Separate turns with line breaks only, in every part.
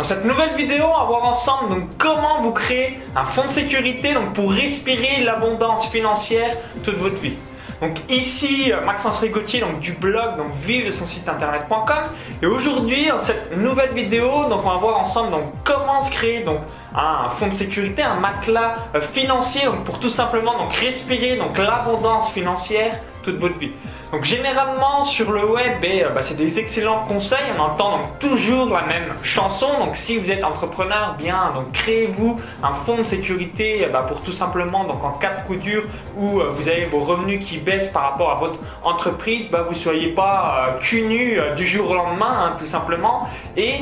Dans cette nouvelle vidéo, on va voir ensemble comment vous créer un fonds de sécurité donc pour respirer l'abondance financière toute votre vie. Donc ici Maxence Rigotier donc du blog donc vive de son site internet.com et aujourd'hui dans cette nouvelle vidéo donc on va voir ensemble comment se créer donc un fonds de sécurité, un matelas euh, financier pour tout simplement donc respirer donc l'abondance financière toute votre vie. Donc généralement sur le web, euh, bah, c'est des excellents conseils. On entend donc toujours la même chanson. Donc si vous êtes entrepreneur, bien donc créez-vous un fonds de sécurité bah, pour tout simplement donc en cas de coup dur où euh, vous avez vos revenus qui baissent par rapport à votre entreprise, bah, vous soyez pas euh, cul nu du jour au lendemain, hein, tout simplement. Et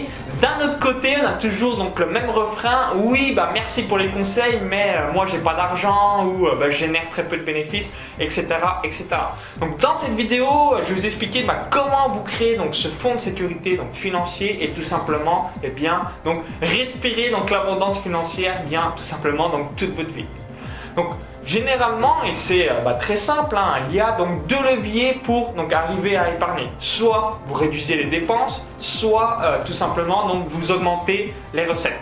d'un autre côté, on a toujours donc le même refrain. Oui, bah merci pour les conseils, mais moi j'ai pas d'argent ou bah, je génère très peu de bénéfices, etc., etc. Donc dans cette vidéo, je vais vous expliquer bah, comment vous créer donc ce fonds de sécurité donc financier et tout simplement, eh bien, donc respirer donc l'abondance financière, bien tout simplement donc toute votre vie. Donc généralement, et c'est euh, bah, très simple, hein, il y a donc deux leviers pour donc arriver à épargner. Soit vous réduisez les dépenses, soit euh, tout simplement donc vous augmentez les recettes.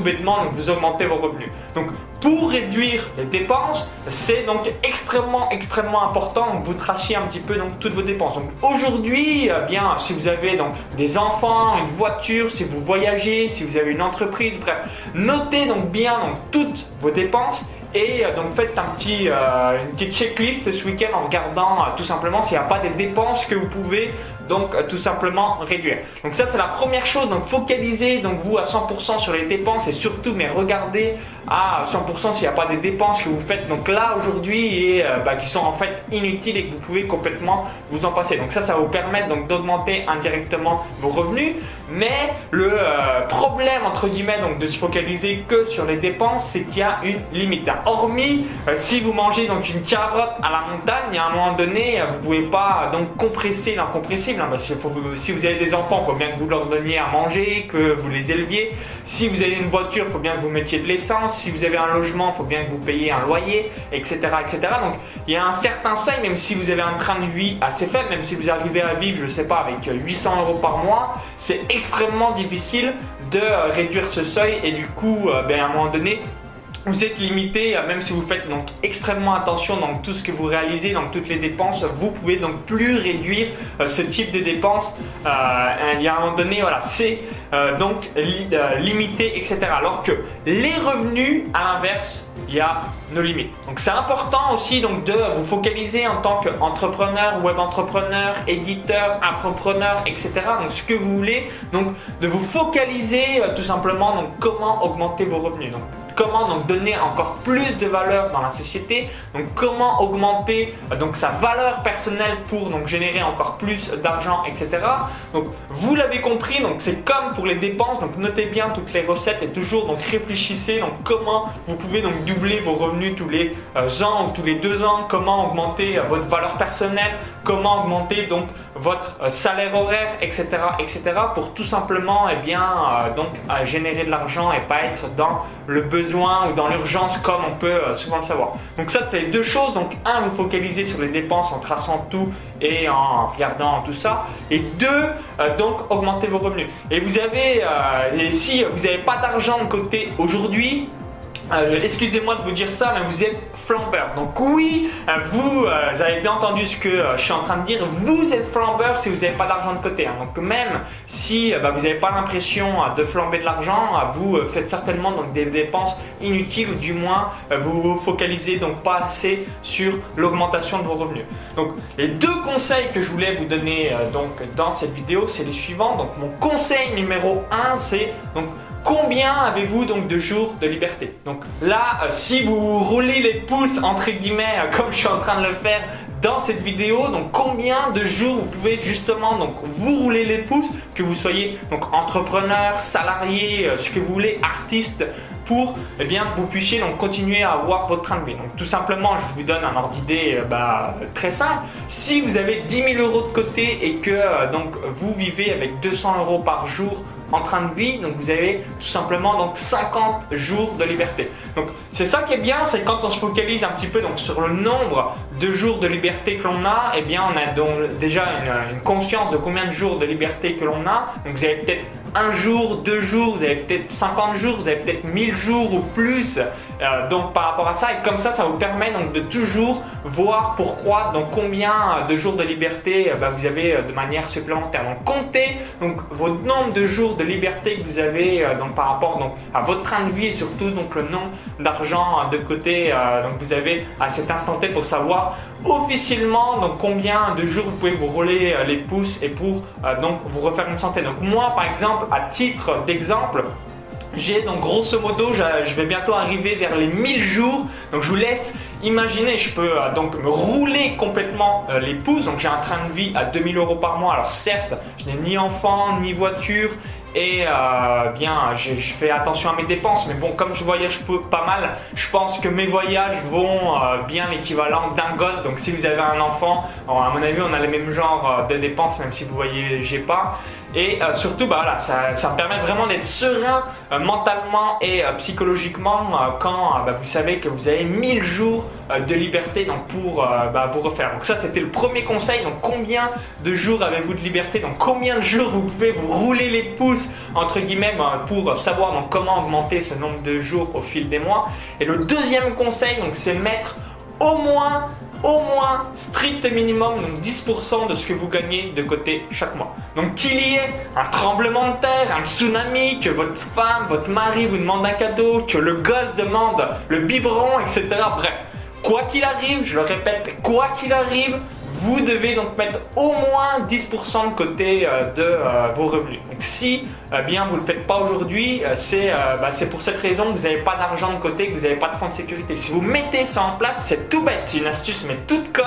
Bêtement, donc vous augmentez vos revenus. Donc pour réduire les dépenses, c'est donc extrêmement extrêmement important. Donc vous trachiez un petit peu donc toutes vos dépenses. Donc aujourd'hui, eh bien si vous avez donc des enfants, une voiture, si vous voyagez, si vous avez une entreprise, bref, notez donc bien donc toutes vos dépenses et euh, donc faites un petit, euh, une petite checklist ce week-end en regardant euh, tout simplement s'il n'y a pas des dépenses que vous pouvez donc tout simplement réduire. Donc ça c'est la première chose, donc focalisez donc vous à 100% sur les dépenses et surtout mais regardez à 100% s'il n'y a pas des dépenses que vous faites donc là aujourd'hui et bah, qui sont en fait inutiles et que vous pouvez complètement vous en passer. Donc ça ça va vous permettre donc d'augmenter indirectement vos revenus, mais le problème entre guillemets donc de se focaliser que sur les dépenses c'est qu'il y a une limite. Hormis euh, si vous mangez donc une carotte à la montagne, à un moment donné, euh, vous pouvez pas donc compresser l'incompressible. Hein, parce que si vous avez des enfants, il faut bien que vous leur donniez à manger, que vous les éleviez. Si vous avez une voiture, il faut bien que vous mettiez de l'essence. Si vous avez un logement, il faut bien que vous payiez un loyer, etc., etc. Donc il y a un certain seuil, même si vous avez un train de vie assez faible, même si vous arrivez à vivre, je sais pas, avec 800 euros par mois, c'est extrêmement difficile de euh, réduire ce seuil et du coup, ben, à un moment donné, vous êtes limité, euh, même si vous faites donc extrêmement attention dans tout ce que vous réalisez, dans toutes les dépenses, vous pouvez donc plus réduire euh, ce type de dépenses. Euh, il y a un moment donné, voilà, c'est donc limité, etc. Alors que les revenus, à l'inverse, il y a nos limites. Donc c'est important aussi donc de vous focaliser en tant qu'entrepreneur, web entrepreneur, éditeur, infopreneur, etc. Donc ce que vous voulez, donc de vous focaliser tout simplement donc comment augmenter vos revenus. Comment donc donner encore plus de valeur dans la société, donc comment augmenter euh, donc sa valeur personnelle pour donc générer encore plus d'argent, etc. Donc vous l'avez compris, donc c'est comme pour les dépenses, donc notez bien toutes les recettes et toujours donc réfléchissez donc comment vous pouvez donc doubler vos revenus tous les euh, ans ou tous les deux ans, comment augmenter euh, votre valeur personnelle, comment augmenter donc votre salaire horaire, etc., etc. pour tout simplement et eh bien donc générer de l'argent et pas être dans le besoin ou dans l'urgence comme on peut euh, souvent le savoir. Donc ça c'est deux choses. Donc un, vous focalisez sur les dépenses en traçant tout et en regardant tout ça. Et deux, euh, donc augmenter vos revenus. Et vous avez, euh, et si vous n'avez pas d'argent de côté aujourd'hui, euh, excusez-moi de vous dire ça, mais vous êtes flambeur. Donc oui, euh, vous, euh, avez bien entendu ce que je suis en train de dire. Vous êtes flambeur si vous n'avez pas d'argent de côté. Hein. Donc même si bah, vous n'avez pas l'impression de flamber de l'argent, vous faites certainement donc des dépenses inutiles ou du moins vous vous focalisez donc pas assez sur l'augmentation de vos revenus. Donc les deux conseils que je voulais vous donner donc dans cette vidéo, c'est les suivants. Donc mon conseil numéro 1, c'est Combien avez-vous donc de jours de liberté Donc là, euh, si vous roulez les pouces entre guillemets, euh, comme je suis en train de le faire dans cette vidéo, donc combien de jours vous pouvez justement donc vous rouler les pouces, que vous soyez donc entrepreneur, salarié, euh, ce que vous voulez, artiste, pour eh bien, vous puissiez donc continuer à avoir votre train de vie. Donc tout simplement, je vous donne un ordre d'idée bah, très simple. Si vous avez 10 000 euros de côté et que donc vous vivez avec 200 euros par jour en train de vie, donc vous avez tout simplement donc 50 jours de liberté. Donc c'est ça qui est bien, c'est quand on se focalise un petit peu donc sur le nombre de jours de liberté que l'on a, eh bien on a donc déjà une, une, conscience de combien de jours de liberté que l'on a. Donc vous avez peut-être un jour, deux jours, vous avez peut-être 50 jours, vous avez peut-être 1000 jours ou plus. Euh, donc par rapport à ça, et comme ça, ça vous permet donc de toujours voir pourquoi, donc combien de jours de liberté bah, vous avez de manière supplémentaire. Donc comptez donc votre nombre de jours de liberté que vous avez donc par rapport donc à votre train de vie et surtout donc le nombre d'argent de côté donc vous avez à cet instant T pour savoir officiellement donc combien de jours vous pouvez vous rouler les pouces et pour donc vous refaire une santé. Donc moi par exemple à titre d'exemple j'ai donc grosso modo, je vais bientôt arriver vers les 1000 jours. Donc je vous laisse imaginer, je peux euh, donc me rouler complètement euh, les pouces. Donc j'ai un train de vie à 2000 euros par mois. Alors certes, je n'ai ni enfant, ni voiture, et euh, bien je, fais attention à mes dépenses mais bon comme je voyage pas mal je pense que mes voyages vont bien l'équivalent d'un gosse donc si vous avez un enfant à mon avis on a les mêmes genres de dépenses même si vous voyagez pas et surtout bah, voilà, ça, ça me permet vraiment d'être serein mentalement et psychologiquement quand bah, vous savez que vous avez 1000 jours de liberté donc, pour bah, vous refaire. Donc ça c'était le premier conseil. Donc combien de jours avez-vous de liberté? Donc combien de jours vous pouvez vous rouler les pouces entre guillemets ben, pour savoir donc, comment augmenter ce nombre de jours au fil des mois? Et le deuxième conseil, donc, c'est mettre au moins au moins strict minimum donc 10% de ce que vous gagnez de côté chaque mois. Donc qu'il y ait un tremblement de terre, un tsunami, que votre femme, votre mari vous demande un cadeau, que le gosse demande le biberon, etc. Bref, quoi qu'il arrive, je le répète, quoi qu'il arrive, vous devez donc mettre au moins 10% de côté euh, de euh, vos revenus. Donc si euh, bien vous ne le faites pas aujourd'hui, bah, c'est pour cette raison que vous n'avez pas d'argent de côté, que vous n'avez pas de fonds de sécurité. Si vous mettez ça en place, c'est tout bête, c'est une astuce mais toute conne,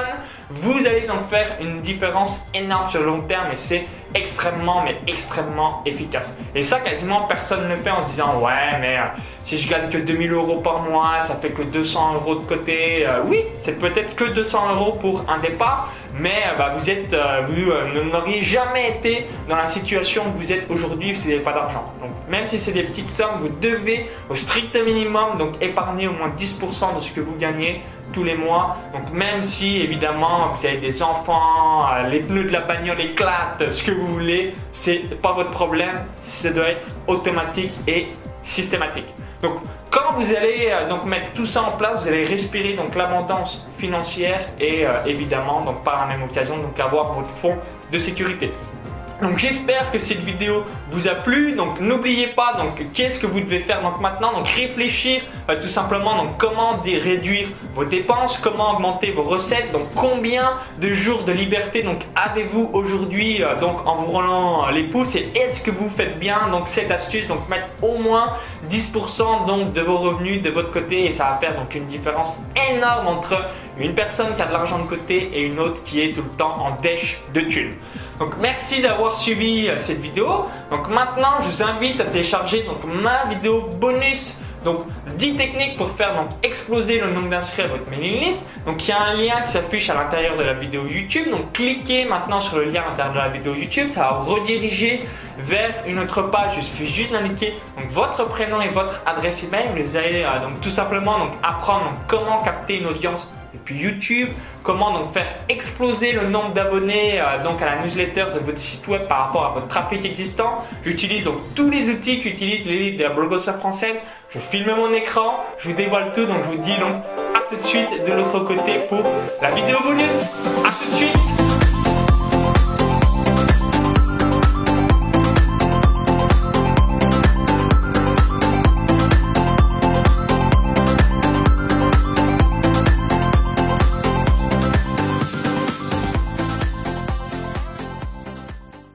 vous allez donc faire une différence énorme sur le long terme et c'est extrêmement mais extrêmement efficace. Et ça quasiment personne ne fait en se disant ouais mais si je gagne que 2000 euros par mois, ça fait que 200 euros de côté. oui, c'est peut-être que 200 euros pour un départ, mais euh, bah, vous euh, euh, n'auriez jamais été dans la situation où vous êtes aujourd'hui si vous n'avez pas d'argent. Donc même si c'est des petites sommes, vous devez au strict minimum donc épargner au moins 10% de ce que vous gagnez tous les mois. Donc même si évidemment vous avez des enfants, les pneus de la bagnole éclatent, ce que vous voulez, c'est pas votre problème. Ça doit être automatique et systématique. Donc quand vous allez euh, donc mettre tout ça en place, vous allez respirer donc l'abondance financière et euh, évidemment donc par la même occasion donc avoir votre fonds de sécurité. Donc j'espère que cette vidéo vous a plu. Donc n'oubliez pas donc qu'est-ce que vous devez faire maintenant. Donc réfléchir euh, tout simplement donc comment réduire vos dépenses, comment augmenter vos recettes. Donc combien de jours de liberté donc avez-vous aujourd'hui euh, donc en vous roulant euh, les pouces et est-ce que vous faites bien? Donc cette astuce donc mettre au moins 10% donc de vos revenus de votre côté et ça va faire donc une différence énorme entre une personne qui a de l'argent de côté et une autre qui est tout le temps en dèche de thunes. Donc merci d'avoir suivi euh, cette vidéo. Donc maintenant, je vous invite à télécharger donc ma vidéo bonus donc 10 techniques pour faire donc exploser le nombre d'inscrits à votre mailing list. Donc il y a un lien qui s'affiche à l'intérieur de la vidéo YouTube. Donc cliquez maintenant sur le lien à l'intérieur de la vidéo YouTube. Ça va vous rediriger vers une autre page. Il suffit juste d'indiquer votre prénom et votre adresse email. Vous allez euh, donc tout simplement donc, apprendre comment capter une audience et puis YouTube, comment donc faire exploser le nombre d'abonnés euh, donc à la newsletter de votre site web par rapport à votre trafic existant. J'utilise donc tous les outils qu'utilise l'élite de la blogosphère française. Je filme mon écran, je vous dévoile tout, donc je vous dis donc à tout de suite de l'autre côté pour la vidéo bonus.